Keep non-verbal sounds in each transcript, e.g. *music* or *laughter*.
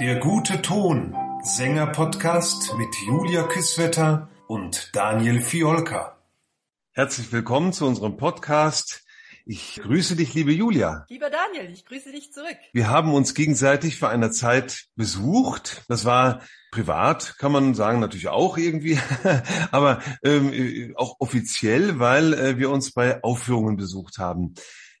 Der gute Ton, Sänger-Podcast mit Julia Küsswetter und Daniel Fiolka. Herzlich willkommen zu unserem Podcast. Ich grüße dich, liebe Julia. Lieber Daniel, ich grüße dich zurück. Wir haben uns gegenseitig vor einer Zeit besucht. Das war privat, kann man sagen, natürlich auch irgendwie, *laughs* aber ähm, auch offiziell, weil äh, wir uns bei Aufführungen besucht haben.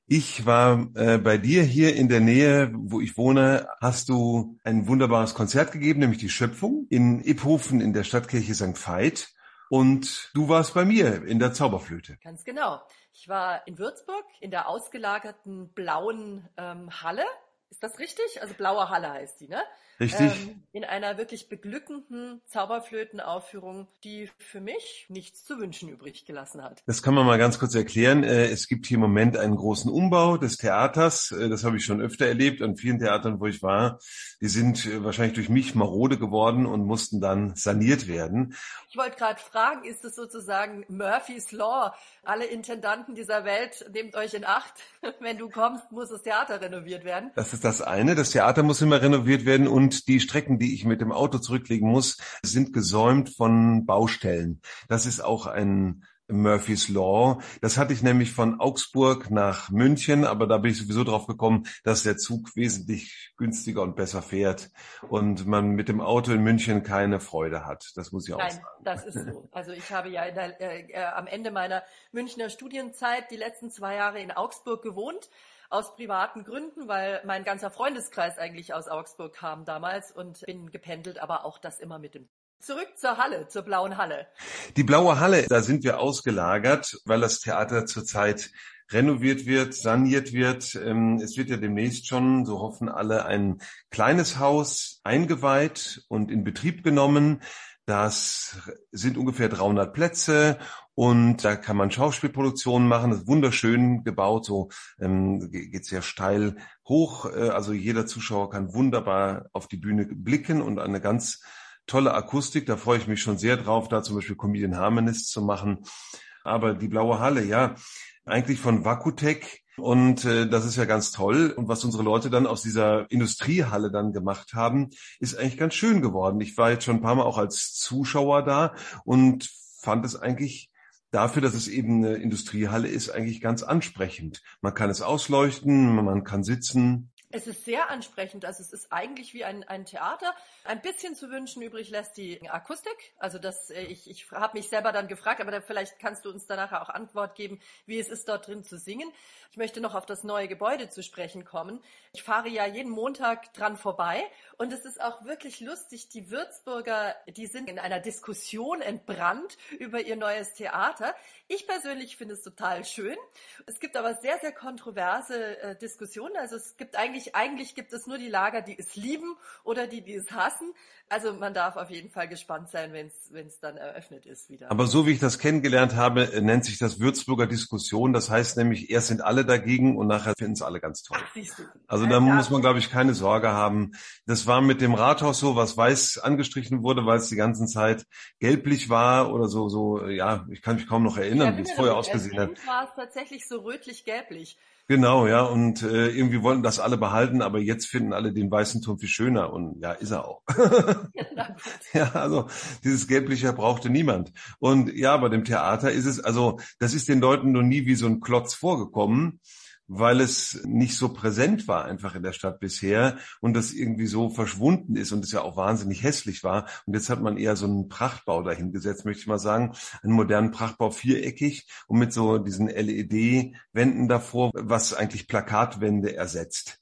Ich war äh, bei dir hier in der Nähe, wo ich wohne, hast du ein wunderbares Konzert gegeben, nämlich die Schöpfung in Iphofen in der Stadtkirche St. Veit. Und du warst bei mir in der Zauberflöte. Ganz genau. Ich war in Würzburg in der ausgelagerten blauen ähm, Halle. Ist das richtig? Also blaue Halle heißt die, ne? Richtig. Ähm, in einer wirklich beglückenden Zauberflötenaufführung, die für mich nichts zu wünschen übrig gelassen hat. Das kann man mal ganz kurz erklären. Äh, es gibt hier im Moment einen großen Umbau des Theaters. Äh, das habe ich schon öfter erlebt an vielen Theatern, wo ich war. Die sind äh, wahrscheinlich durch mich marode geworden und mussten dann saniert werden. Ich wollte gerade fragen, ist es sozusagen Murphy's Law? Alle Intendanten dieser Welt, nehmt euch in Acht. *laughs* Wenn du kommst, muss das Theater renoviert werden. Das ist das eine. Das Theater muss immer renoviert werden und die Strecken, die ich mit dem Auto zurücklegen muss, sind gesäumt von Baustellen. Das ist auch ein Murphy's Law. Das hatte ich nämlich von Augsburg nach München, aber da bin ich sowieso drauf gekommen, dass der Zug wesentlich günstiger und besser fährt und man mit dem Auto in München keine Freude hat. Das muss ich auch Nein, sagen. das ist so. Also ich habe ja der, äh, äh, am Ende meiner Münchner Studienzeit die letzten zwei Jahre in Augsburg gewohnt aus privaten Gründen, weil mein ganzer Freundeskreis eigentlich aus Augsburg kam damals und bin gependelt, aber auch das immer mit dem Zurück zur Halle, zur blauen Halle. Die blaue Halle, da sind wir ausgelagert, weil das Theater zurzeit renoviert wird, saniert wird. Ähm, es wird ja demnächst schon, so hoffen alle, ein kleines Haus eingeweiht und in Betrieb genommen. Das sind ungefähr 300 Plätze und da kann man Schauspielproduktionen machen. Das ist wunderschön gebaut, so ähm, geht sehr steil hoch. Äh, also jeder Zuschauer kann wunderbar auf die Bühne blicken und eine ganz tolle Akustik. Da freue ich mich schon sehr drauf, da zum Beispiel Comedian Harmonist zu machen. Aber die blaue Halle, ja, eigentlich von Vakutec. Und äh, das ist ja ganz toll. Und was unsere Leute dann aus dieser Industriehalle dann gemacht haben, ist eigentlich ganz schön geworden. Ich war jetzt schon ein paar Mal auch als Zuschauer da und fand es eigentlich dafür, dass es eben eine Industriehalle ist, eigentlich ganz ansprechend. Man kann es ausleuchten, man kann sitzen. Es ist sehr ansprechend. Also es ist eigentlich wie ein, ein Theater. Ein bisschen zu wünschen übrig lässt die Akustik. Also das, äh, ich, ich habe mich selber dann gefragt, aber da, vielleicht kannst du uns danach auch Antwort geben, wie es ist, dort drin zu singen. Ich möchte noch auf das neue Gebäude zu sprechen kommen. Ich fahre ja jeden Montag dran vorbei und es ist auch wirklich lustig. Die Würzburger, die sind in einer Diskussion entbrannt über ihr neues Theater. Ich persönlich finde es total schön. Es gibt aber sehr, sehr kontroverse äh, Diskussionen. Also es gibt eigentlich, eigentlich gibt es nur die Lager, die es lieben oder die, die es hassen. Also man darf auf jeden Fall gespannt sein, wenn es dann eröffnet ist wieder. Aber so wie ich das kennengelernt habe, nennt sich das Würzburger Diskussion. Das heißt nämlich, erst sind alle dagegen und nachher finden es alle ganz toll. Ach. Also da muss man, glaube ich, keine Sorge haben. Das war mit dem Rathaus so, was weiß angestrichen wurde, weil es die ganze Zeit gelblich war oder so, so, ja, ich kann mich kaum noch erinnern, wie es vorher ausgesehen hat. war es tatsächlich so rötlich-gelblich. Genau, ja, und äh, irgendwie wollten das alle behalten, aber jetzt finden alle den weißen Turm viel schöner und ja, ist er auch. ja, *laughs* also dieses Gelbliche brauchte niemand. Und ja, bei dem Theater ist es, also das ist den Leuten noch nie wie so ein Klotz vorgekommen weil es nicht so präsent war einfach in der Stadt bisher und das irgendwie so verschwunden ist und es ja auch wahnsinnig hässlich war. Und jetzt hat man eher so einen Prachtbau dahingesetzt, möchte ich mal sagen, einen modernen Prachtbau viereckig und mit so diesen LED-Wänden davor, was eigentlich Plakatwände ersetzt.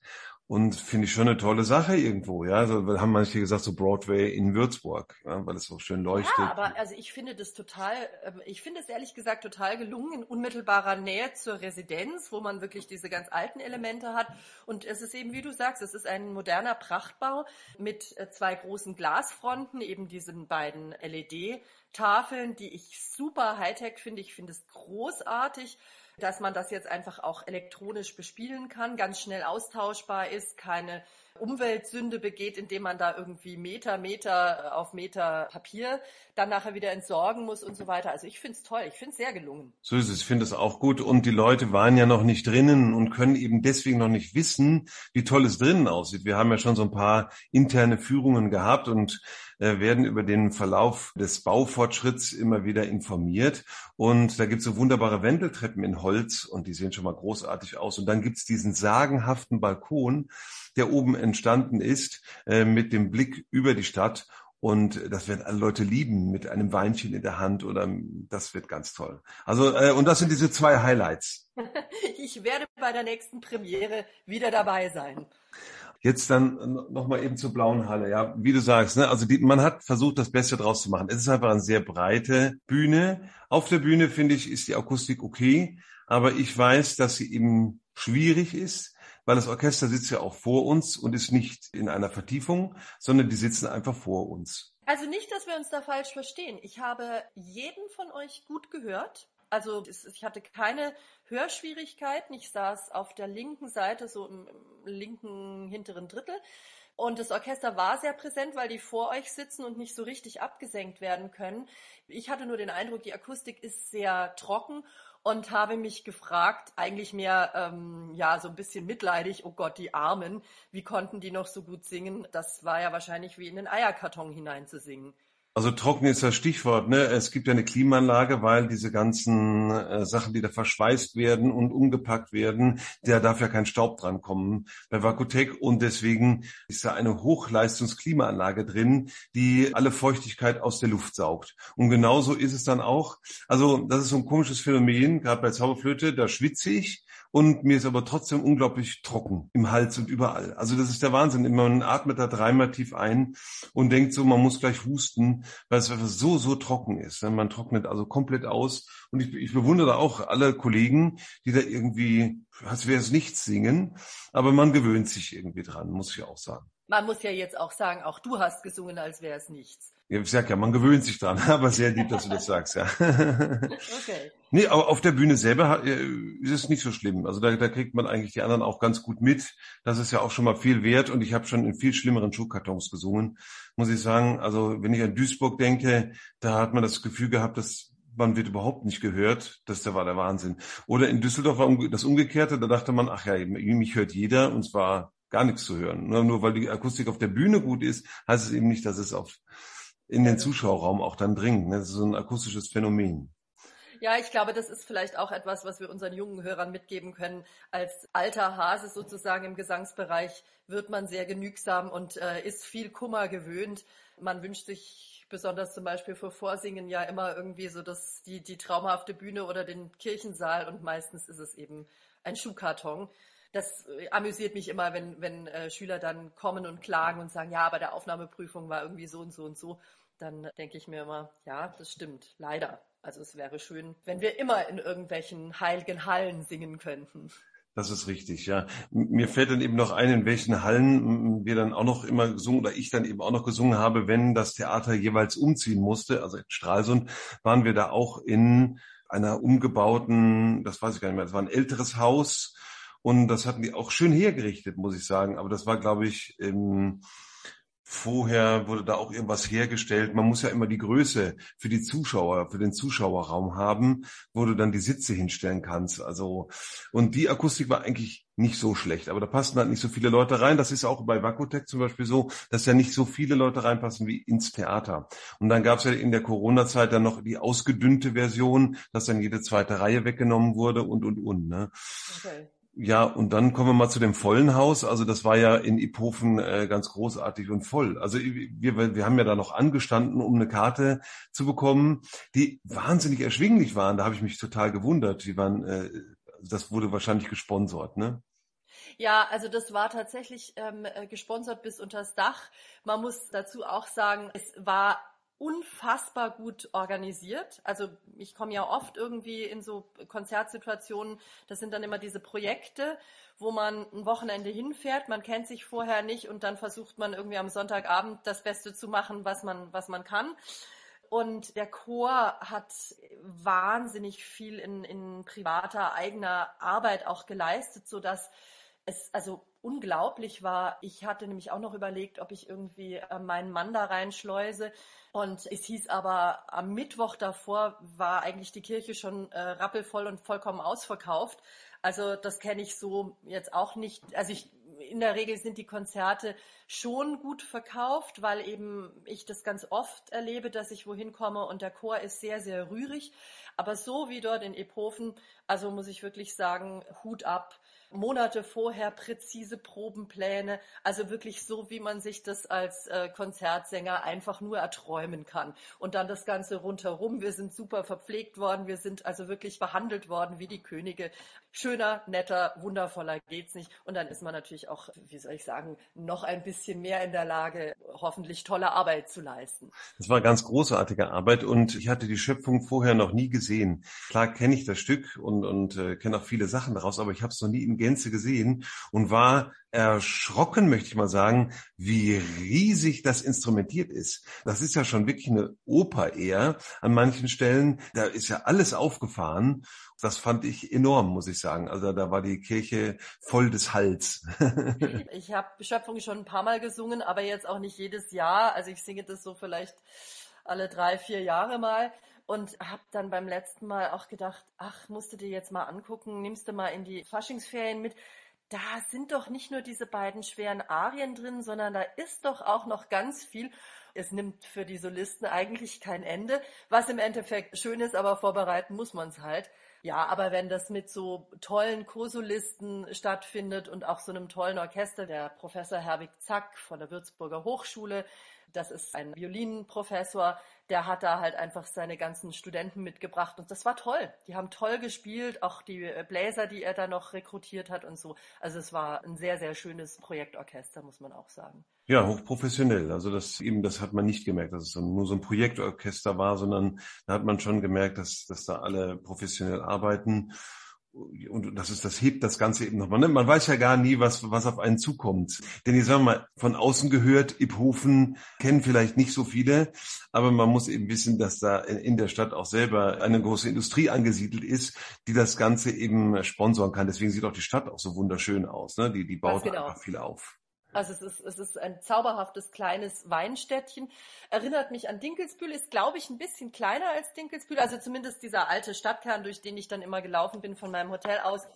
Und finde ich schon eine tolle Sache irgendwo, ja. Also haben manche gesagt, so Broadway in Würzburg, ja, weil es so schön leuchtet. Ja, aber also ich finde das total, ähm, ich finde es ehrlich gesagt total gelungen in unmittelbarer Nähe zur Residenz, wo man wirklich diese ganz alten Elemente hat. Und es ist eben, wie du sagst, es ist ein moderner Prachtbau mit äh, zwei großen Glasfronten, eben diesen beiden LED-Tafeln, die ich super Hightech finde. Ich finde es großartig dass man das jetzt einfach auch elektronisch bespielen kann, ganz schnell austauschbar ist, keine Umweltsünde begeht, indem man da irgendwie Meter, Meter auf Meter Papier dann nachher wieder entsorgen muss und so weiter. Also ich finde es toll, ich finde es sehr gelungen. So ist es, ich finde es auch gut. Und die Leute waren ja noch nicht drinnen und können eben deswegen noch nicht wissen, wie toll es drinnen aussieht. Wir haben ja schon so ein paar interne Führungen gehabt und äh, werden über den Verlauf des Baufortschritts immer wieder informiert. Und da gibt es so wunderbare Wendeltreppen in Holz und die sehen schon mal großartig aus. Und dann gibt es diesen sagenhaften Balkon, der oben entstanden ist, äh, mit dem Blick über die Stadt. Und das werden alle Leute lieben mit einem Weinchen in der Hand oder das wird ganz toll. Also äh, und das sind diese zwei Highlights. *laughs* Ich werde bei der nächsten Premiere wieder dabei sein. Jetzt dann nochmal eben zur blauen Halle. Ja, wie du sagst, ne? also die, man hat versucht, das Beste draus zu machen. Es ist einfach eine sehr breite Bühne. Auf der Bühne finde ich ist die Akustik okay, aber ich weiß, dass sie eben schwierig ist weil das Orchester sitzt ja auch vor uns und ist nicht in einer Vertiefung, sondern die sitzen einfach vor uns. Also nicht, dass wir uns da falsch verstehen. Ich habe jeden von euch gut gehört. Also ich hatte keine Hörschwierigkeiten. Ich saß auf der linken Seite, so im, linken hinteren Drittel. Und das Orchester war sehr präsent, weil die vor euch sitzen und nicht so richtig abgesenkt werden können. Ich hatte nur den Eindruck, die Akustik ist sehr trocken und habe mich gefragt, eigentlich mehr, ähm, ja, so ein bisschen mitleidig, oh Gott, die Armen, wie konnten die noch so gut singen? Das war ja wahrscheinlich wie in den Eierkarton hineinzusingen. Also trocken ist das Stichwort. Ne? Es gibt ja eine Klimaanlage, weil diese ganzen äh, Sachen, die da verschweißt werden und umgepackt werden, da darf ja kein Staub dran kommen bei Vakutec. Und deswegen ist da eine Hochleistungsklimaanlage drin, die alle Feuchtigkeit aus der Luft saugt. Und genauso ist es dann auch. Also das ist so ein komisches Phänomen, gerade bei Zauberflöte, da schwitze ich und mir ist aber trotzdem unglaublich trocken im Hals und überall. Also das ist der Wahnsinn. Man atmet da dreimal tief ein und denkt so, man muss gleich husten, weil es einfach so, so trocken ist. Man trocknet also komplett aus. Und ich, ich bewundere auch alle Kollegen, die da irgendwie, als wäre es nichts singen, aber man gewöhnt sich irgendwie dran, muss ich auch sagen. Man muss ja jetzt auch sagen, auch du hast gesungen, als wäre es nichts. Ich sag ja, man gewöhnt sich dran, *laughs* aber sehr lieb, dass du das sagst, ja. *laughs* okay. Nee, aber auf der Bühne selber äh, ist es nicht so schlimm. Also da, da kriegt man eigentlich die anderen auch ganz gut mit. Das ist ja auch schon mal viel wert und ich habe schon in viel schlimmeren Schuhkartons gesungen, muss ich sagen. Also wenn ich an Duisburg denke, da hat man das Gefühl gehabt, dass man wird überhaupt nicht gehört. Das war der Wahnsinn. Oder in Düsseldorf war das Umgekehrte, da dachte man, ach ja, mich hört jeder und zwar gar nichts zu hören. Nur, nur weil die Akustik auf der Bühne gut ist, heißt es eben nicht, dass es auf in den Zuschauerraum auch dann dringt. Ne? Das ist so ein akustisches Phänomen. Ja, ich glaube, das ist vielleicht auch etwas, was wir unseren jungen Hörern mitgeben können. Als alter Hase sozusagen im Gesangsbereich wird man sehr genügsam und äh, ist viel Kummer gewöhnt. Man wünscht sich besonders zum Beispiel vor Vorsingen ja immer irgendwie so dass die, die traumhafte Bühne oder den Kirchensaal und meistens ist es eben ein Schuhkarton das äh, amüsiert mich immer, wenn, wenn äh, Schüler dann kommen und klagen und sagen, ja, aber der Aufnahmeprüfung war irgendwie so und so und so. Dann denke ich mir immer, ja, das stimmt, leider. Also es wäre schön, wenn wir immer in irgendwelchen heiligen Hallen singen könnten. Das ist richtig, ja. Mir fällt dann eben noch ein, in welchen Hallen wir dann auch noch immer gesungen oder ich dann eben auch noch gesungen habe, wenn das Theater jeweils umziehen musste. Also in Stralsund waren wir da auch in einer umgebauten, das weiß ich gar nicht mehr, das war ein älteres Haus und das hatten die auch schön hergerichtet, muss ich sagen. Aber das war, glaube ich, ähm, vorher wurde da auch irgendwas hergestellt. Man muss ja immer die Größe für die Zuschauer, für den Zuschauerraum haben, wo du dann die Sitze hinstellen kannst. Also, und die Akustik war eigentlich nicht so schlecht, aber da passen halt nicht so viele Leute rein. Das ist auch bei Vakutec zum Beispiel so, dass ja nicht so viele Leute reinpassen wie ins Theater. Und dann gab es ja in der Corona-Zeit dann noch die ausgedünnte Version, dass dann jede zweite Reihe weggenommen wurde und, und, und. Ne? Okay. Ja, und dann kommen wir mal zu dem vollen Haus. Also das war ja in Iphofen äh, ganz großartig und voll. Also wir, wir haben ja da noch angestanden, um eine Karte zu bekommen, die wahnsinnig erschwinglich waren. Da habe ich mich total gewundert. Die waren, äh, das wurde wahrscheinlich gesponsert, ne? Ja, also das war tatsächlich ähm, äh, gesponsert bis unters Dach. Man muss dazu auch sagen, es war unfassbar gut organisiert. Also ich komme ja oft irgendwie in so Konzertsituationen, das sind dann immer diese Projekte, wo man ein Wochenende hinfährt, man kennt sich vorher nicht und dann versucht man irgendwie am Sonntagabend das Beste zu machen, was man, was man kann. Und der Chor hat wahnsinnig viel in, in privater eigener Arbeit auch geleistet, so dass es also unglaublich war. Ich hatte nämlich auch noch überlegt, ob ich irgendwie äh, meinen Mann da reinschleuse. Und es hieß aber, am Mittwoch davor war eigentlich die Kirche schon äh, rappelvoll und vollkommen ausverkauft. Also das kenne ich so jetzt auch nicht. Also ich in der Regel sind die Konzerte schon gut verkauft, weil eben ich das ganz oft erlebe, dass ich wohin komme und der Chor ist sehr, sehr rührig. Aber so wie dort in Ephofen, also muss ich wirklich sagen, Hut ab. Monate vorher präzise Probenpläne, also wirklich so, wie man sich das als äh, Konzertsänger einfach nur erträumen kann. Und dann das Ganze rundherum. Wir sind super verpflegt worden, wir sind also wirklich behandelt worden wie die Könige. Schöner, netter, wundervoller geht's nicht. Und dann ist man natürlich auch, wie soll ich sagen, noch ein bisschen mehr in der Lage, hoffentlich tolle Arbeit zu leisten. Das war ganz großartige Arbeit und ich hatte die Schöpfung vorher noch nie gesehen. Klar kenne ich das Stück und, und äh, kenne auch viele Sachen daraus, aber ich habe es noch nie in Gänze gesehen und war erschrocken, möchte ich mal sagen, wie riesig das instrumentiert ist. Das ist ja schon wirklich eine Oper eher an manchen Stellen. Da ist ja alles aufgefahren. Das fand ich enorm, muss ich sagen. Also da war die Kirche voll des Hals. *laughs* ich habe Schöpfung schon ein paar Mal gesungen, aber jetzt auch nicht jedes Jahr. Also ich singe das so vielleicht alle drei, vier Jahre mal und habe dann beim letzten Mal auch gedacht, ach, musst du dir jetzt mal angucken, nimmst du mal in die Faschingsferien mit da sind doch nicht nur diese beiden schweren Arien drin, sondern da ist doch auch noch ganz viel. Es nimmt für die Solisten eigentlich kein Ende, was im Endeffekt schön ist, aber vorbereiten muss man es halt. Ja, aber wenn das mit so tollen Co-Solisten stattfindet und auch so einem tollen Orchester, der Professor Herwig Zack von der Würzburger Hochschule, das ist ein Violinenprofessor, der hat da halt einfach seine ganzen Studenten mitgebracht und das war toll. Die haben toll gespielt, auch die Bläser, die er da noch rekrutiert hat und so. Also es war ein sehr, sehr schönes Projektorchester, muss man auch sagen. Ja, hochprofessionell. Also das eben, das hat man nicht gemerkt, dass es nur so ein Projektorchester war, sondern da hat man schon gemerkt, dass, dass da alle professionell arbeiten und das ist, das hebt das Ganze eben nochmal. Ne? Man weiß ja gar nie, was, was auf einen zukommt. Denn ich sage mal, von außen gehört, Iphofen kennen vielleicht nicht so viele, aber man muss eben wissen, dass da in der Stadt auch selber eine große Industrie angesiedelt ist, die das Ganze eben sponsoren kann. Deswegen sieht auch die Stadt auch so wunderschön aus. Ne? Die, die baut genau. einfach viel auf. Also es ist, es ist ein zauberhaftes kleines Weinstädtchen. Erinnert mich an Dinkelsbühl, ist glaube ich ein bisschen kleiner als Dinkelsbühl. Also zumindest dieser alte Stadtkern, durch den ich dann immer gelaufen bin von meinem Hotel aus.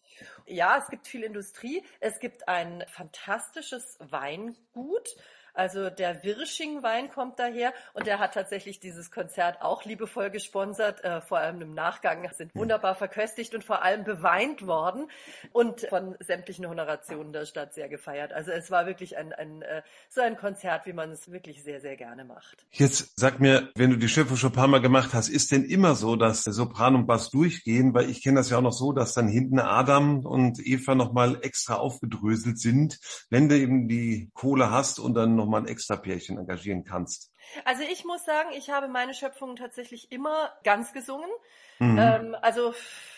Ja, es gibt viel Industrie. Es gibt ein fantastisches Weingut also der Wirsching-Wein kommt daher und der hat tatsächlich dieses Konzert auch liebevoll gesponsert, äh, vor allem im Nachgang sind wunderbar verköstigt und vor allem beweint worden und von sämtlichen Honorationen der Stadt sehr gefeiert. Also es war wirklich ein, ein äh, so ein Konzert, wie man es wirklich sehr, sehr gerne macht. Jetzt sag mir, wenn du die Schiffe schon ein paar Mal gemacht hast, ist denn immer so, dass Sopran und Bass durchgehen? Weil ich kenne das ja auch noch so, dass dann hinten Adam und Eva nochmal extra aufgedröselt sind, wenn du eben die Kohle hast und dann noch nochmal ein extra Pärchen engagieren kannst? Also ich muss sagen, ich habe meine Schöpfungen tatsächlich immer ganz gesungen. Mhm. Ähm, also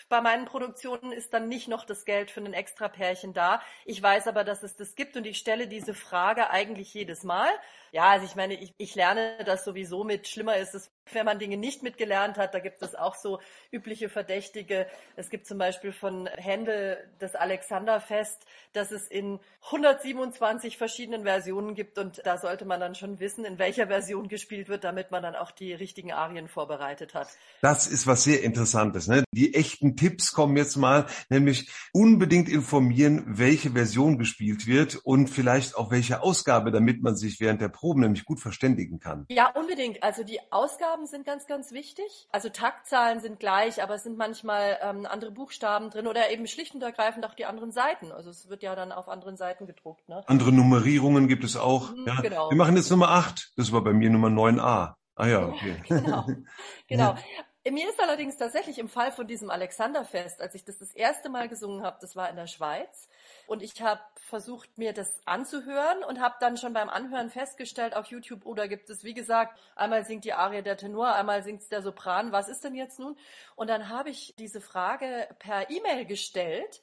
bei meinen Produktionen ist dann nicht noch das Geld für ein extra Pärchen da. Ich weiß aber, dass es das gibt und ich stelle diese Frage eigentlich jedes Mal. Ja, also ich meine, ich, ich lerne das sowieso mit. Schlimmer ist es, wenn man Dinge nicht mitgelernt hat. Da gibt es auch so übliche Verdächtige. Es gibt zum Beispiel von Händel das Alexanderfest, das es in 127 verschiedenen Versionen gibt. Und da sollte man dann schon wissen, in welcher Version gespielt wird, damit man dann auch die richtigen Arien vorbereitet hat. Das ist was sehr Interessantes. Ne? Die echten Tipps kommen jetzt mal, nämlich unbedingt informieren, welche Version gespielt wird und vielleicht auch welche Ausgabe, damit man sich während der Proben nämlich gut verständigen kann. Ja, unbedingt. Also die Ausgaben sind ganz, ganz wichtig. Also Taktzahlen sind gleich, aber es sind manchmal ähm, andere Buchstaben drin oder eben schlicht und ergreifend auch die anderen Seiten. Also es wird ja dann auf anderen Seiten gedruckt. Ne? Andere Nummerierungen gibt es auch. Mhm, ja. genau. Wir machen jetzt Nummer 8. Das war bei mir Nummer 9a. Ah ja, okay. *laughs* genau. *laughs* genau. Mir ist allerdings tatsächlich im Fall von diesem Alexanderfest, als ich das das erste Mal gesungen habe, das war in der Schweiz, und ich habe versucht, mir das anzuhören und habe dann schon beim Anhören festgestellt auf YouTube, oder oh, gibt es, wie gesagt, einmal singt die Arie der Tenor, einmal singt der Sopran, was ist denn jetzt nun? Und dann habe ich diese Frage per E-Mail gestellt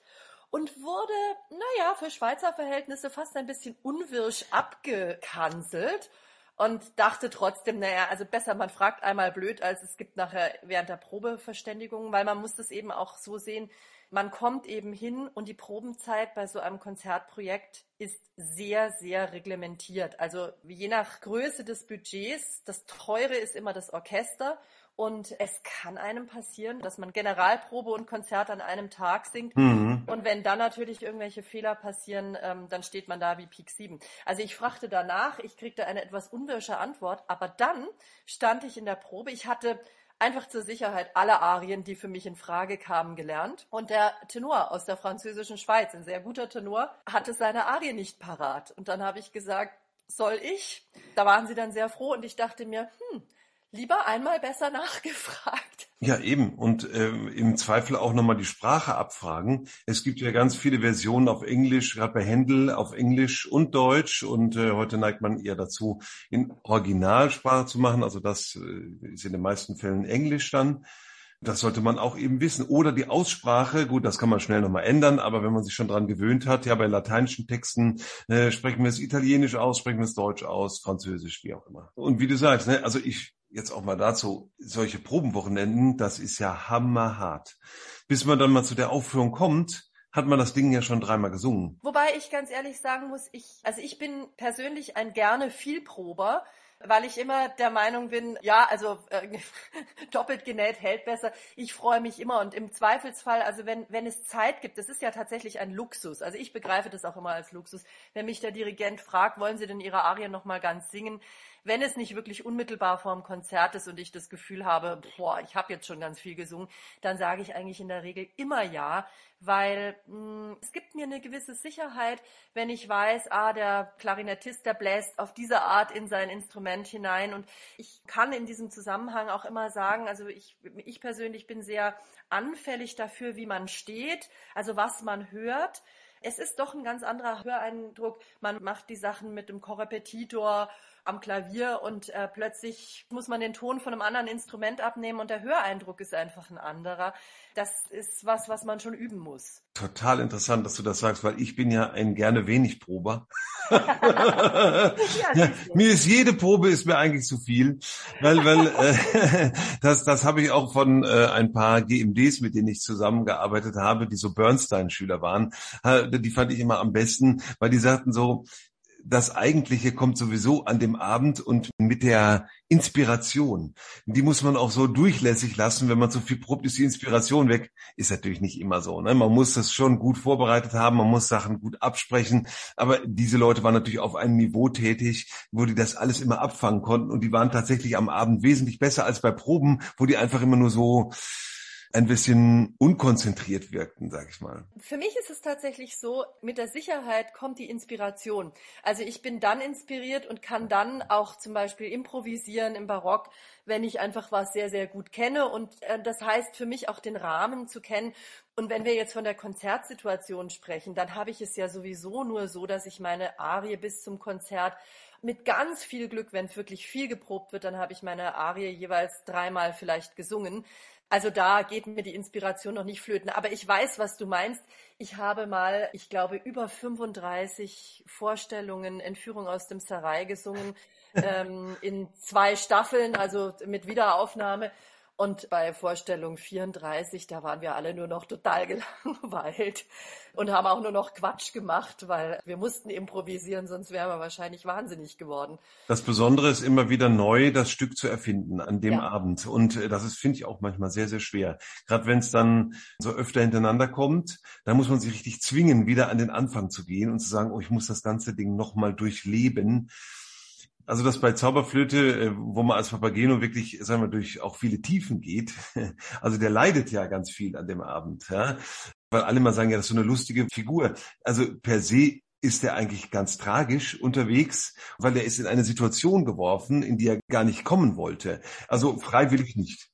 und wurde, naja, für Schweizer Verhältnisse fast ein bisschen unwirsch abgekanzelt und dachte trotzdem, naja, also besser man fragt einmal blöd, als es gibt nachher während der Probeverständigung, weil man muss das eben auch so sehen, man kommt eben hin und die Probenzeit bei so einem Konzertprojekt ist sehr, sehr reglementiert. Also je nach Größe des Budgets, das teure ist immer das Orchester und es kann einem passieren, dass man Generalprobe und Konzert an einem Tag singt. Mhm. Und wenn dann natürlich irgendwelche Fehler passieren, ähm, dann steht man da wie Peak 7. Also ich fragte danach, ich kriegte eine etwas unwirsche Antwort, aber dann stand ich in der Probe. Ich hatte einfach zur Sicherheit alle Arien, die für mich in Frage kamen, gelernt. Und der Tenor aus der französischen Schweiz, ein sehr guter Tenor, hatte seine Arie nicht parat. Und dann habe ich gesagt, soll ich? Da waren sie dann sehr froh und ich dachte mir, hm, lieber einmal besser *laughs* nachgefragt. Ja, eben. Und äh, im Zweifel auch nochmal die Sprache abfragen. Es gibt ja ganz viele Versionen auf Englisch, gerade bei Händel auf Englisch und Deutsch. Und äh, heute neigt man eher dazu, in Originalsprache zu machen. Also das äh, ist in den meisten Fällen Englisch dann. Das sollte man auch eben wissen. Oder die Aussprache, gut, das kann man schnell nochmal ändern, aber wenn man sich schon dran gewöhnt hat, ja, bei lateinischen Texten äh, sprechen wir es Italienisch aus, sprechen wir es Deutsch aus, Französisch, wie auch immer. Und wie du sagst, ne, also ich jetzt auch mal dazu, solche Probenwochenenden, das ist ja hammerhart. Bis man dann mal zu der Aufführung kommt, hat man das Ding ja schon dreimal gesungen. Wobei ich ganz ehrlich sagen muss, ich, also ich bin persönlich ein gerne Vielprober weil ich immer der Meinung bin, ja, also äh, *laughs* doppelt genäht hält besser. Ich freue mich immer und im Zweifelsfall, also wenn, wenn es Zeit gibt, das ist ja tatsächlich ein Luxus. Also ich begreife das auch immer als Luxus. Wenn mich der Dirigent fragt, wollen Sie denn Ihre Arien nochmal ganz singen? Wenn es nicht wirklich unmittelbar vor dem Konzert ist und ich das Gefühl habe, boah, ich habe jetzt schon ganz viel gesungen, dann sage ich eigentlich in der Regel immer ja, weil mh, hm, es gibt mir eine gewisse Sicherheit, wenn ich weiß, ah, der Klarinettist, der bläst auf diese Art in sein Instrument hinein und ich kann in diesem Zusammenhang auch immer sagen, also ich, ich persönlich bin sehr anfällig dafür, wie man steht, also was man hört. Es ist doch ein ganz anderer Höreindruck. Man macht die Sachen mit dem Korrepetitor am Klavier und äh, plötzlich muss man den Ton von einem anderen Instrument abnehmen und der Höreindruck ist einfach ein anderer. Das ist was, was man schon üben muss. Total interessant, dass du das sagst, weil ich bin ja ein gerne wenig Prober. *laughs* ja, mir ist jede Probe ist mir eigentlich zu viel, weil weil äh, *laughs* das das habe ich auch von äh, ein paar GMDs, mit denen ich zusammengearbeitet habe, die so Bernstein-Schüler waren. Die fand ich immer am besten, weil die sagten so, das Eigentliche kommt sowieso an dem Abend und mit der Inspiration. Die muss man auch so durchlässig lassen. Wenn man zu viel probt, ist die Inspiration weg. Ist natürlich nicht immer so. Ne? Man muss das schon gut vorbereitet haben, man muss Sachen gut absprechen. Aber diese Leute waren natürlich auf einem Niveau tätig, wo die das alles immer abfangen konnten. Und die waren tatsächlich am Abend wesentlich besser als bei Proben, wo die einfach immer nur so ein bisschen unkonzentriert wirkten, sag ich mal. Für mich ist es tatsächlich so, mit der Sicherheit kommt die Inspiration. Also ich bin dann inspiriert und kann dann auch zum Beispiel improvisieren im Barock, wenn ich einfach was sehr, sehr gut kenne. Und äh, das heißt für mich auch den Rahmen zu kennen. Und wenn wir jetzt von der Konzertsituation sprechen, dann habe ich es ja sowieso nur so, dass ich meine Arie bis zum Konzert mit ganz viel Glück, wenn wirklich viel geprobt wird, dann habe ich meine Arie jeweils dreimal vielleicht gesungen. Also da geht mir die Inspiration noch nicht flöten. Aber ich weiß, was du meinst. Ich habe mal, ich glaube, über 35 Vorstellungen Entführung aus dem Sarai gesungen, *laughs* ähm, in zwei Staffeln, also mit Wiederaufnahme. Und bei Vorstellung 34, da waren wir alle nur noch total *laughs* gelangweilt und haben auch nur noch Quatsch gemacht, weil wir mussten improvisieren, sonst wären wir wahrscheinlich wahnsinnig geworden. Das Besondere ist immer wieder neu, das Stück zu erfinden an dem ja. Abend. Und äh, das ist, finde ich, auch manchmal sehr, sehr schwer. Gerade wenn es dann so öfter hintereinander kommt, dann muss man sich richtig zwingen, wieder an den Anfang zu gehen und zu sagen, oh, ich muss das ganze Ding nochmal durchleben. Also das bei Zauberflöte, äh, wo man als Papageno wirklich, sagen wir, durch auch viele Tiefen geht. *laughs* Also der leidet ja ganz viel an dem Abend, ja. Weil alle mal sagen, ja, das ist so eine lustige Figur. Also per se ist er eigentlich ganz tragisch unterwegs, weil er ist in eine Situation geworfen, in die er gar nicht kommen wollte. Also freiwillig nicht.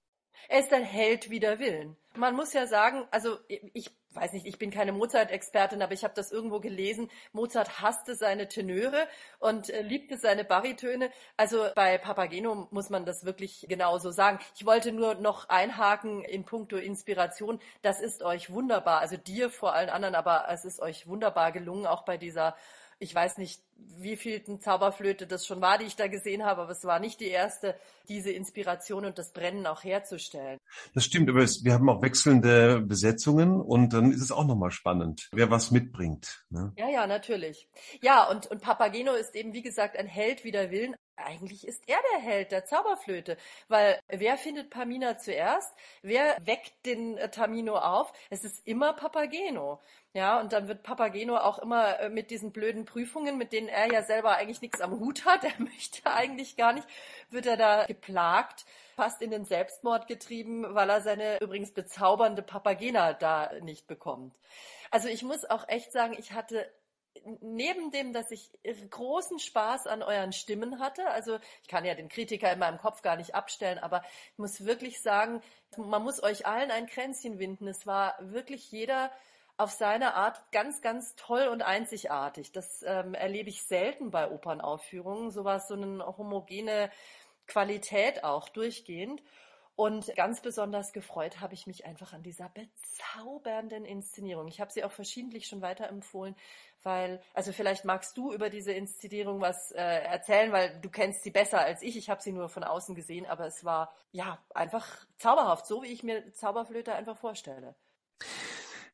Er ist ein wider Willen. Man muss ja sagen, also ich weiß nicht, ich bin keine Mozart-Expertin, aber ich habe das irgendwo gelesen. Mozart hasste seine Tenöre und äh, liebte seine Baritöne. Also bei Papageno muss man das wirklich genauso sagen. Ich wollte nur noch einhaken in puncto Inspiration. Das ist euch wunderbar, also dir vor allen anderen, aber es ist euch wunderbar gelungen, auch bei dieser ich weiß nicht, wie viel Zauberflöte das schon war, die ich da gesehen habe, aber es war nicht die erste, diese Inspiration und das Brennen auch herzustellen. Das stimmt, aber es, wir haben auch wechselnde Besetzungen und dann ist es auch nochmal spannend, wer was mitbringt. Ne? Ja, ja, natürlich. Ja, und, und Papageno ist eben, wie gesagt, ein Held wider Willen. Eigentlich ist er der Held der Zauberflöte, weil wer findet Pamina zuerst? Wer weckt den äh, Tamino auf? Es ist immer Papageno. Ja, und dann wird Papageno auch immer äh, mit diesen blöden Prüfungen, mit denen er ja selber eigentlich nichts am Hut hat, *laughs* er möchte eigentlich gar nicht, wird er da geplagt, fast in den Selbstmord getrieben, weil er seine übrigens bezaubernde Papagena da nicht bekommt. Also ich muss auch echt sagen, ich hatte neben dem, dass ich großen Spaß an euren Stimmen hatte, also ich kann ja den Kritiker in meinem Kopf gar nicht abstellen, aber ich muss wirklich sagen, man muss euch allen ein Kränzchen winden. Es war wirklich jeder auf seine Art ganz, ganz toll und einzigartig. Das ähm, erlebe ich selten bei Opernaufführungen. So war es so eine homogene Qualität auch durchgehend. Und ganz besonders gefreut habe ich mich einfach an dieser bezaubernden Inszenierung. Ich habe sie auch verschiedentlich schon weiterempfohlen, weil, also vielleicht magst du über diese Inszenierung was äh, erzählen, weil du kennst sie besser als ich. Ich habe sie nur von außen gesehen, aber es war ja einfach zauberhaft, so wie ich mir Zauberflöte einfach vorstelle.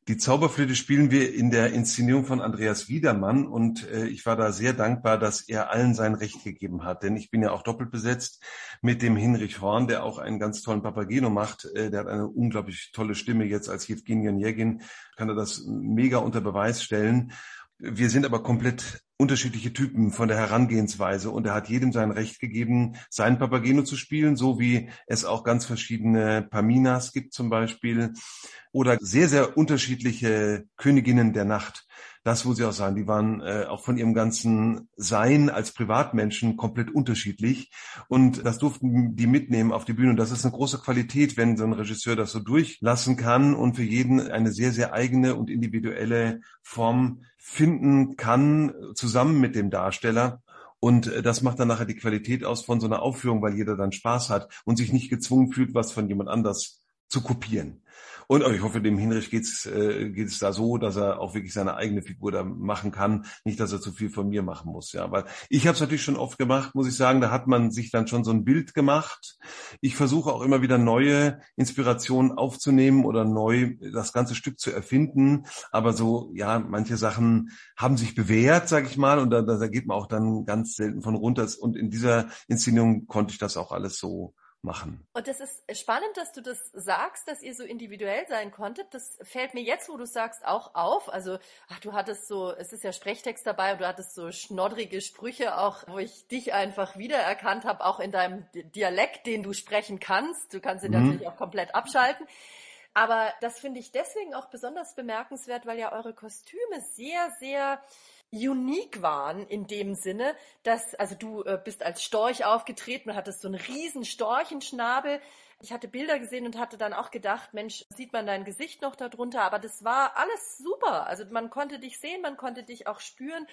Die Zauberflöte spielen wir in der Inszenierung von Andreas Wiedermann und äh, ich war da sehr dankbar, dass er allen sein Recht gegeben hat, denn ich bin ja auch doppelt besetzt mit dem Hinrich Horn, der auch einen ganz tollen Papageno macht. Äh, der hat eine unglaublich tolle Stimme jetzt als Jevgeny Onegin, kann er das mega unter Beweis stellen. Wir sind aber komplett unterschiedliche Typen von der Herangehensweise und er hat jedem sein Recht gegeben, seinen Papageno zu spielen, so wie es auch ganz verschiedene Paminas gibt zum Beispiel oder sehr, sehr unterschiedliche Königinnen der Nacht. Das, wo sie auch sagen, die waren äh, auch von ihrem ganzen Sein als Privatmenschen komplett unterschiedlich. Und das durften die mitnehmen auf die Bühne. Und das ist eine große Qualität, wenn so ein Regisseur das so durchlassen kann und für jeden eine sehr, sehr eigene und individuelle Form finden kann, zusammen mit dem Darsteller. Und äh, das macht dann nachher die Qualität aus von so einer Aufführung, weil jeder dann Spaß hat und sich nicht gezwungen fühlt, was von jemand anders zu kopieren. Und ich hoffe, dem Hinrich geht's äh, geht's da so, dass er auch wirklich seine eigene Figur da machen kann, nicht, dass er zu viel von mir machen muss. Ja, weil ich habe es natürlich schon oft gemacht, muss ich sagen. Da hat man sich dann schon so ein Bild gemacht. Ich versuche auch immer wieder neue Inspirationen aufzunehmen oder neu das ganze Stück zu erfinden. Aber so, ja, manche Sachen haben sich bewährt, sage ich mal, und da, da geht man auch dann ganz selten von runter. Und in dieser Inszenierung konnte ich das auch alles so machen. Und das ist spannend, dass du das sagst, dass ihr so individuell sein konntet. Das fällt mir jetzt, wo du sagst, auch auf. Also, ach, du hattest so, es ist ja Sprechtext dabei und du hattest so schnoddrige Sprüche auch, wo ich dich einfach wiedererkannt habe, auch in deinem Dialekt, den du sprechen kannst. Du kannst ihn mhm. natürlich auch komplett abschalten. Aber das finde ich deswegen auch besonders bemerkenswert, weil ja eure Kostüme sehr, sehr unique waren in dem Sinne, dass, also du äh, bist als Storch aufgetreten und hattest so einen riesen Storchenschnabel. Ich hatte Bilder gesehen und hatte dann auch gedacht, Mensch, sieht man dein Gesicht noch darunter? Aber das war alles super. Also man konnte dich sehen, man konnte dich auch spüren.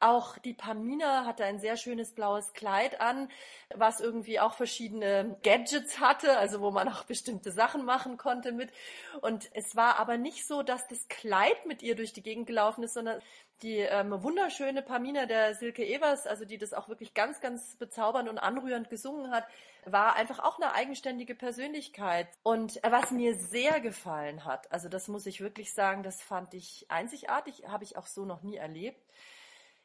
Auch die Pamina hatte ein sehr schönes blaues Kleid an, was irgendwie auch verschiedene Gadgets hatte, also wo man auch bestimmte Sachen machen konnte mit. Und es war aber nicht so, dass das Kleid mit ihr durch die Gegend gelaufen ist, sondern die ähm, wunderschöne Pamina der Silke Evers, also die das auch wirklich ganz, ganz bezaubernd und anrührend gesungen hat, war einfach auch eine eigenständige Persönlichkeit. Und was mir sehr gefallen hat, also das muss ich wirklich sagen, das fand ich einzigartig, habe ich auch so noch nie erlebt,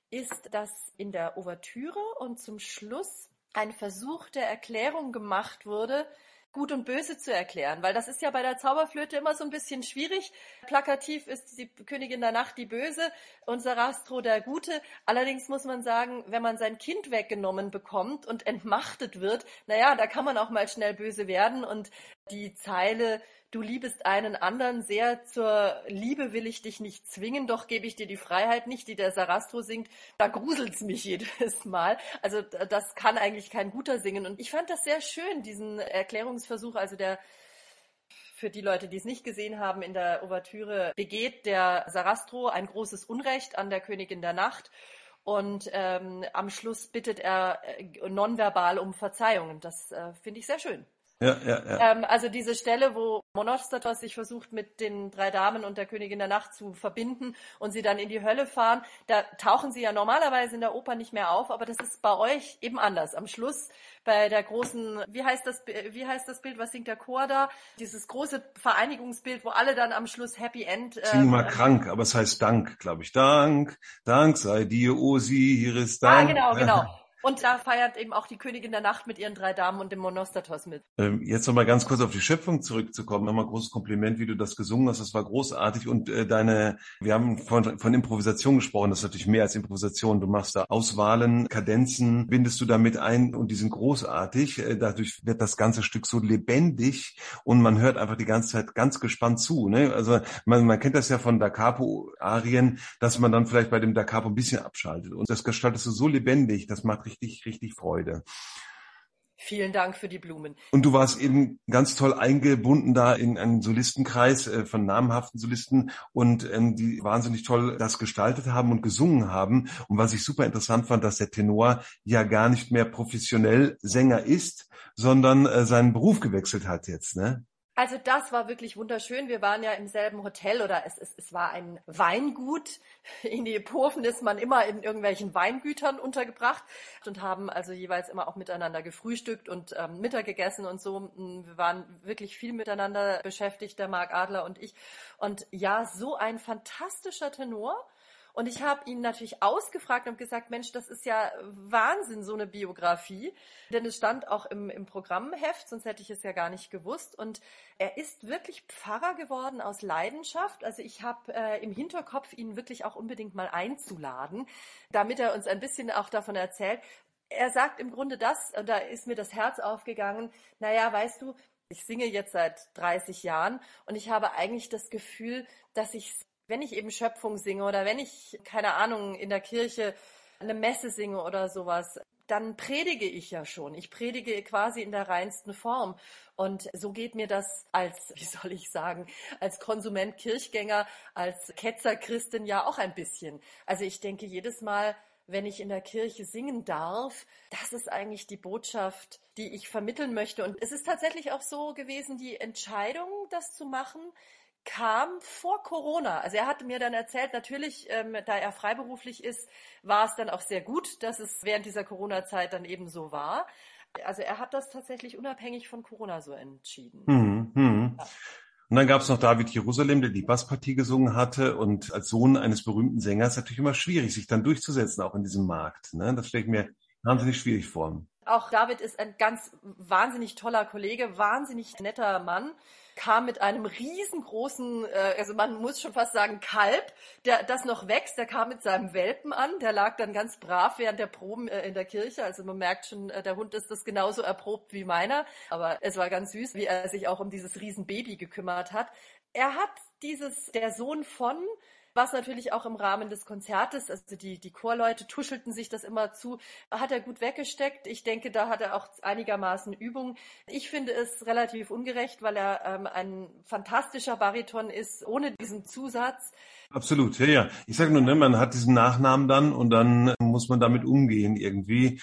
ist, dass in der Ouvertüre und zum Schluss ein Versuch der Erklärung gemacht wurde, Gut und Böse zu erklären, weil das ist ja bei der Zauberflöte immer so ein bisschen schwierig. Plakativ ist die Königin der Nacht die Böse und Sarastro der Gute. Allerdings muss man sagen, wenn man sein Kind weggenommen bekommt und entmachtet wird, naja, da kann man auch mal schnell böse werden und die Zeile du liebest einen anderen sehr, zur Liebe will ich dich nicht zwingen, doch gebe ich dir die Freiheit nicht, die der Sarastro singt, da gruselt's mich *laughs* jedes Mal. Also das kann eigentlich kein guter singen. Und ich fand das sehr schön, diesen Erklärungsversuch, also der für die Leute, die es nicht gesehen haben, in der Ouvertüre begeht der Sarastro ein großes Unrecht an der Königin der Nacht und ähm, am Schluss bittet er äh, nonverbal um Verzeihung. Das äh, finde ich sehr schön. Ja, ja, ja. Ähm, also diese Stelle, wo Monostatos sich versucht, mit den drei Damen und der Königin der Nacht zu verbinden und sie dann in die Hölle fahren, da tauchen sie ja normalerweise in der Oper nicht mehr auf, aber das ist bei euch eben anders. Am Schluss bei der großen, wie heißt das, wie heißt das Bild, was singt der Chor da? Dieses große Vereinigungsbild, wo alle dann am Schluss Happy End. Äh, Sing mal krank, aber es heißt Dank, glaube ich. Dank, Dank sei dir, Osiris, ah, Dank. Ah, genau, genau. *laughs* Und da feiert eben auch die Königin der Nacht mit ihren drei Damen und dem Monostatos mit. Ähm, jetzt nochmal ganz kurz auf die Schöpfung zurückzukommen. Nochmal großes Kompliment, wie du das gesungen hast. Das war großartig. Und äh, deine, wir haben von, von Improvisation gesprochen. Das ist natürlich mehr als Improvisation. Du machst da Auswahlen, Kadenzen, bindest du damit ein und die sind großartig. Äh, dadurch wird das ganze Stück so lebendig und man hört einfach die ganze Zeit ganz gespannt zu. Ne? Also man, man kennt das ja von Da Capo-Arien, dass man dann vielleicht bei dem Da Capo ein bisschen abschaltet. Und das gestaltest du so lebendig, das macht richtig, richtig Freude. Vielen Dank für die Blumen. Und du warst eben ganz toll eingebunden da in einen Solistenkreis äh, von namhaften Solisten und ähm, die wahnsinnig toll das gestaltet haben und gesungen haben. Und was ich super interessant fand, dass der Tenor ja gar nicht mehr professionell Sänger ist, sondern äh, seinen Beruf gewechselt hat jetzt, ne? Also das war wirklich wunderschön. Wir waren ja im selben Hotel oder es, es, es war ein Weingut. In die Epofen ist man immer in irgendwelchen Weingütern untergebracht und haben also jeweils immer auch miteinander gefrühstückt und ähm, Mittag gegessen und so. Wir waren wirklich viel miteinander beschäftigt, der Marc Adler und ich. Und ja, so ein fantastischer Tenor und ich habe ihn natürlich ausgefragt und gesagt, Mensch, das ist ja Wahnsinn, so eine Biografie. Denn es stand auch im, im Programmheft, sonst hätte ich es ja gar nicht gewusst. Und er ist wirklich Pfarrer geworden aus Leidenschaft. Also ich habe äh, im Hinterkopf, ihn wirklich auch unbedingt mal einzuladen, damit er uns ein bisschen auch davon erzählt. Er sagt im Grunde das, und da ist mir das Herz aufgegangen, naja, weißt du, ich singe jetzt seit 30 Jahren und ich habe eigentlich das Gefühl, dass ich wenn ich eben Schöpfung singe oder wenn ich, keine Ahnung, in der Kirche eine Messe singe oder sowas, dann predige ich ja schon. Ich predige quasi in der reinsten Form. Und so geht mir das als, *laughs* wie soll ich sagen, als Konsument Kirchgänger, als Ketzer Christin ja auch ein bisschen. Also ich denke jedes Mal, wenn ich in der Kirche singen darf, das ist eigentlich die Botschaft, die ich vermitteln möchte. Und es ist tatsächlich auch so gewesen, die Entscheidung, das zu machen, kam vor Corona. Also er hatte mir dann erzählt, natürlich, ähm, da er freiberuflich ist, war es dann auch sehr gut, dass es während dieser Corona-Zeit dann eben so war. Also er hat das tatsächlich unabhängig von Corona so entschieden. Hm, hm. Ja. Und dann gab es noch David Jerusalem, der die Basspartie gesungen hatte. Und als Sohn eines berühmten Sängers natürlich immer schwierig, sich dann durchzusetzen, auch in diesem Markt. Ne? Das stelle ich mir wahnsinnig schwierig vor. Auch David ist ein ganz wahnsinnig toller Kollege, wahnsinnig netter Mann kam mit einem riesengroßen, äh, also man muss schon fast sagen Kalb, der das noch wächst. Der kam mit seinem Welpen an, der lag dann ganz brav während der Proben äh, in der Kirche. Also man merkt schon, äh, der Hund ist das genauso erprobt wie meiner. Aber es war ganz süß, wie er sich auch um dieses Riesenbaby gekümmert hat. Er hat dieses, der Sohn von was natürlich auch im Rahmen des Konzertes, also die, die Chorleute tuschelten sich das immer zu, hat er gut weggesteckt. Ich denke, da hat er auch einigermaßen Übung. Ich finde es relativ ungerecht, weil er ähm, ein fantastischer Bariton ist, ohne diesen Zusatz. Absolut, ja, ja. Ich sage nur, ne, man hat diesen Nachnamen dann und dann muss man damit umgehen irgendwie.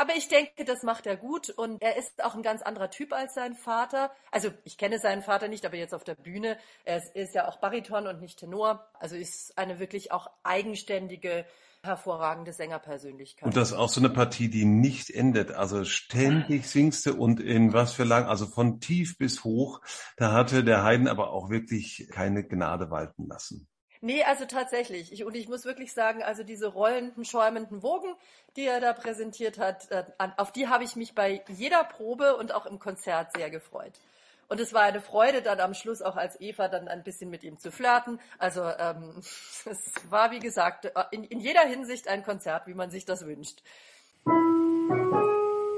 Aber ich denke, das macht er gut und er ist auch ein ganz anderer Typ als sein Vater. Also ich kenne seinen Vater nicht, aber jetzt auf der Bühne. Er ist, ja auch Bariton und nicht Tenor. Also ist eine wirklich auch eigenständige hervorragende Sängerpersönlichkeit. Und das ist auch so eine Partie, die nicht endet. Also ständig singst du und in was für lang, also von tief bis hoch. Da hatte der Haydn aber auch wirklich keine Gnade walten lassen. Nee, also tatsächlich. Ich, und ich muss wirklich sagen, also diese rollenden, schäumenden Wogen, die er da präsentiert hat, äh, auf die habe ich mich bei jeder Probe und auch im Konzert sehr gefreut. Und es war eine Freude, dann am Schluss auch als Eva dann ein bisschen mit ihm zu flirten. Also ähm, *laughs* es war, wie gesagt, äh, in, in jeder Hinsicht ein Konzert, wie man sich das wünscht.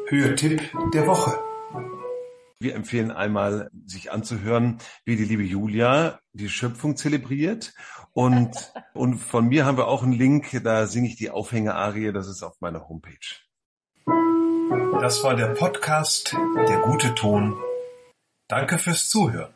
Hörtipp der Woche. Wir empfehlen einmal, sich anzuhören, wie die liebe Julia die Schöpfung zelebriert. Und, *laughs* und von mir haben wir auch einen Link, da singe ich die Aufhängerarie, das ist auf meiner Homepage. Das war der Podcast Der gute Ton. Danke fürs Zuhören.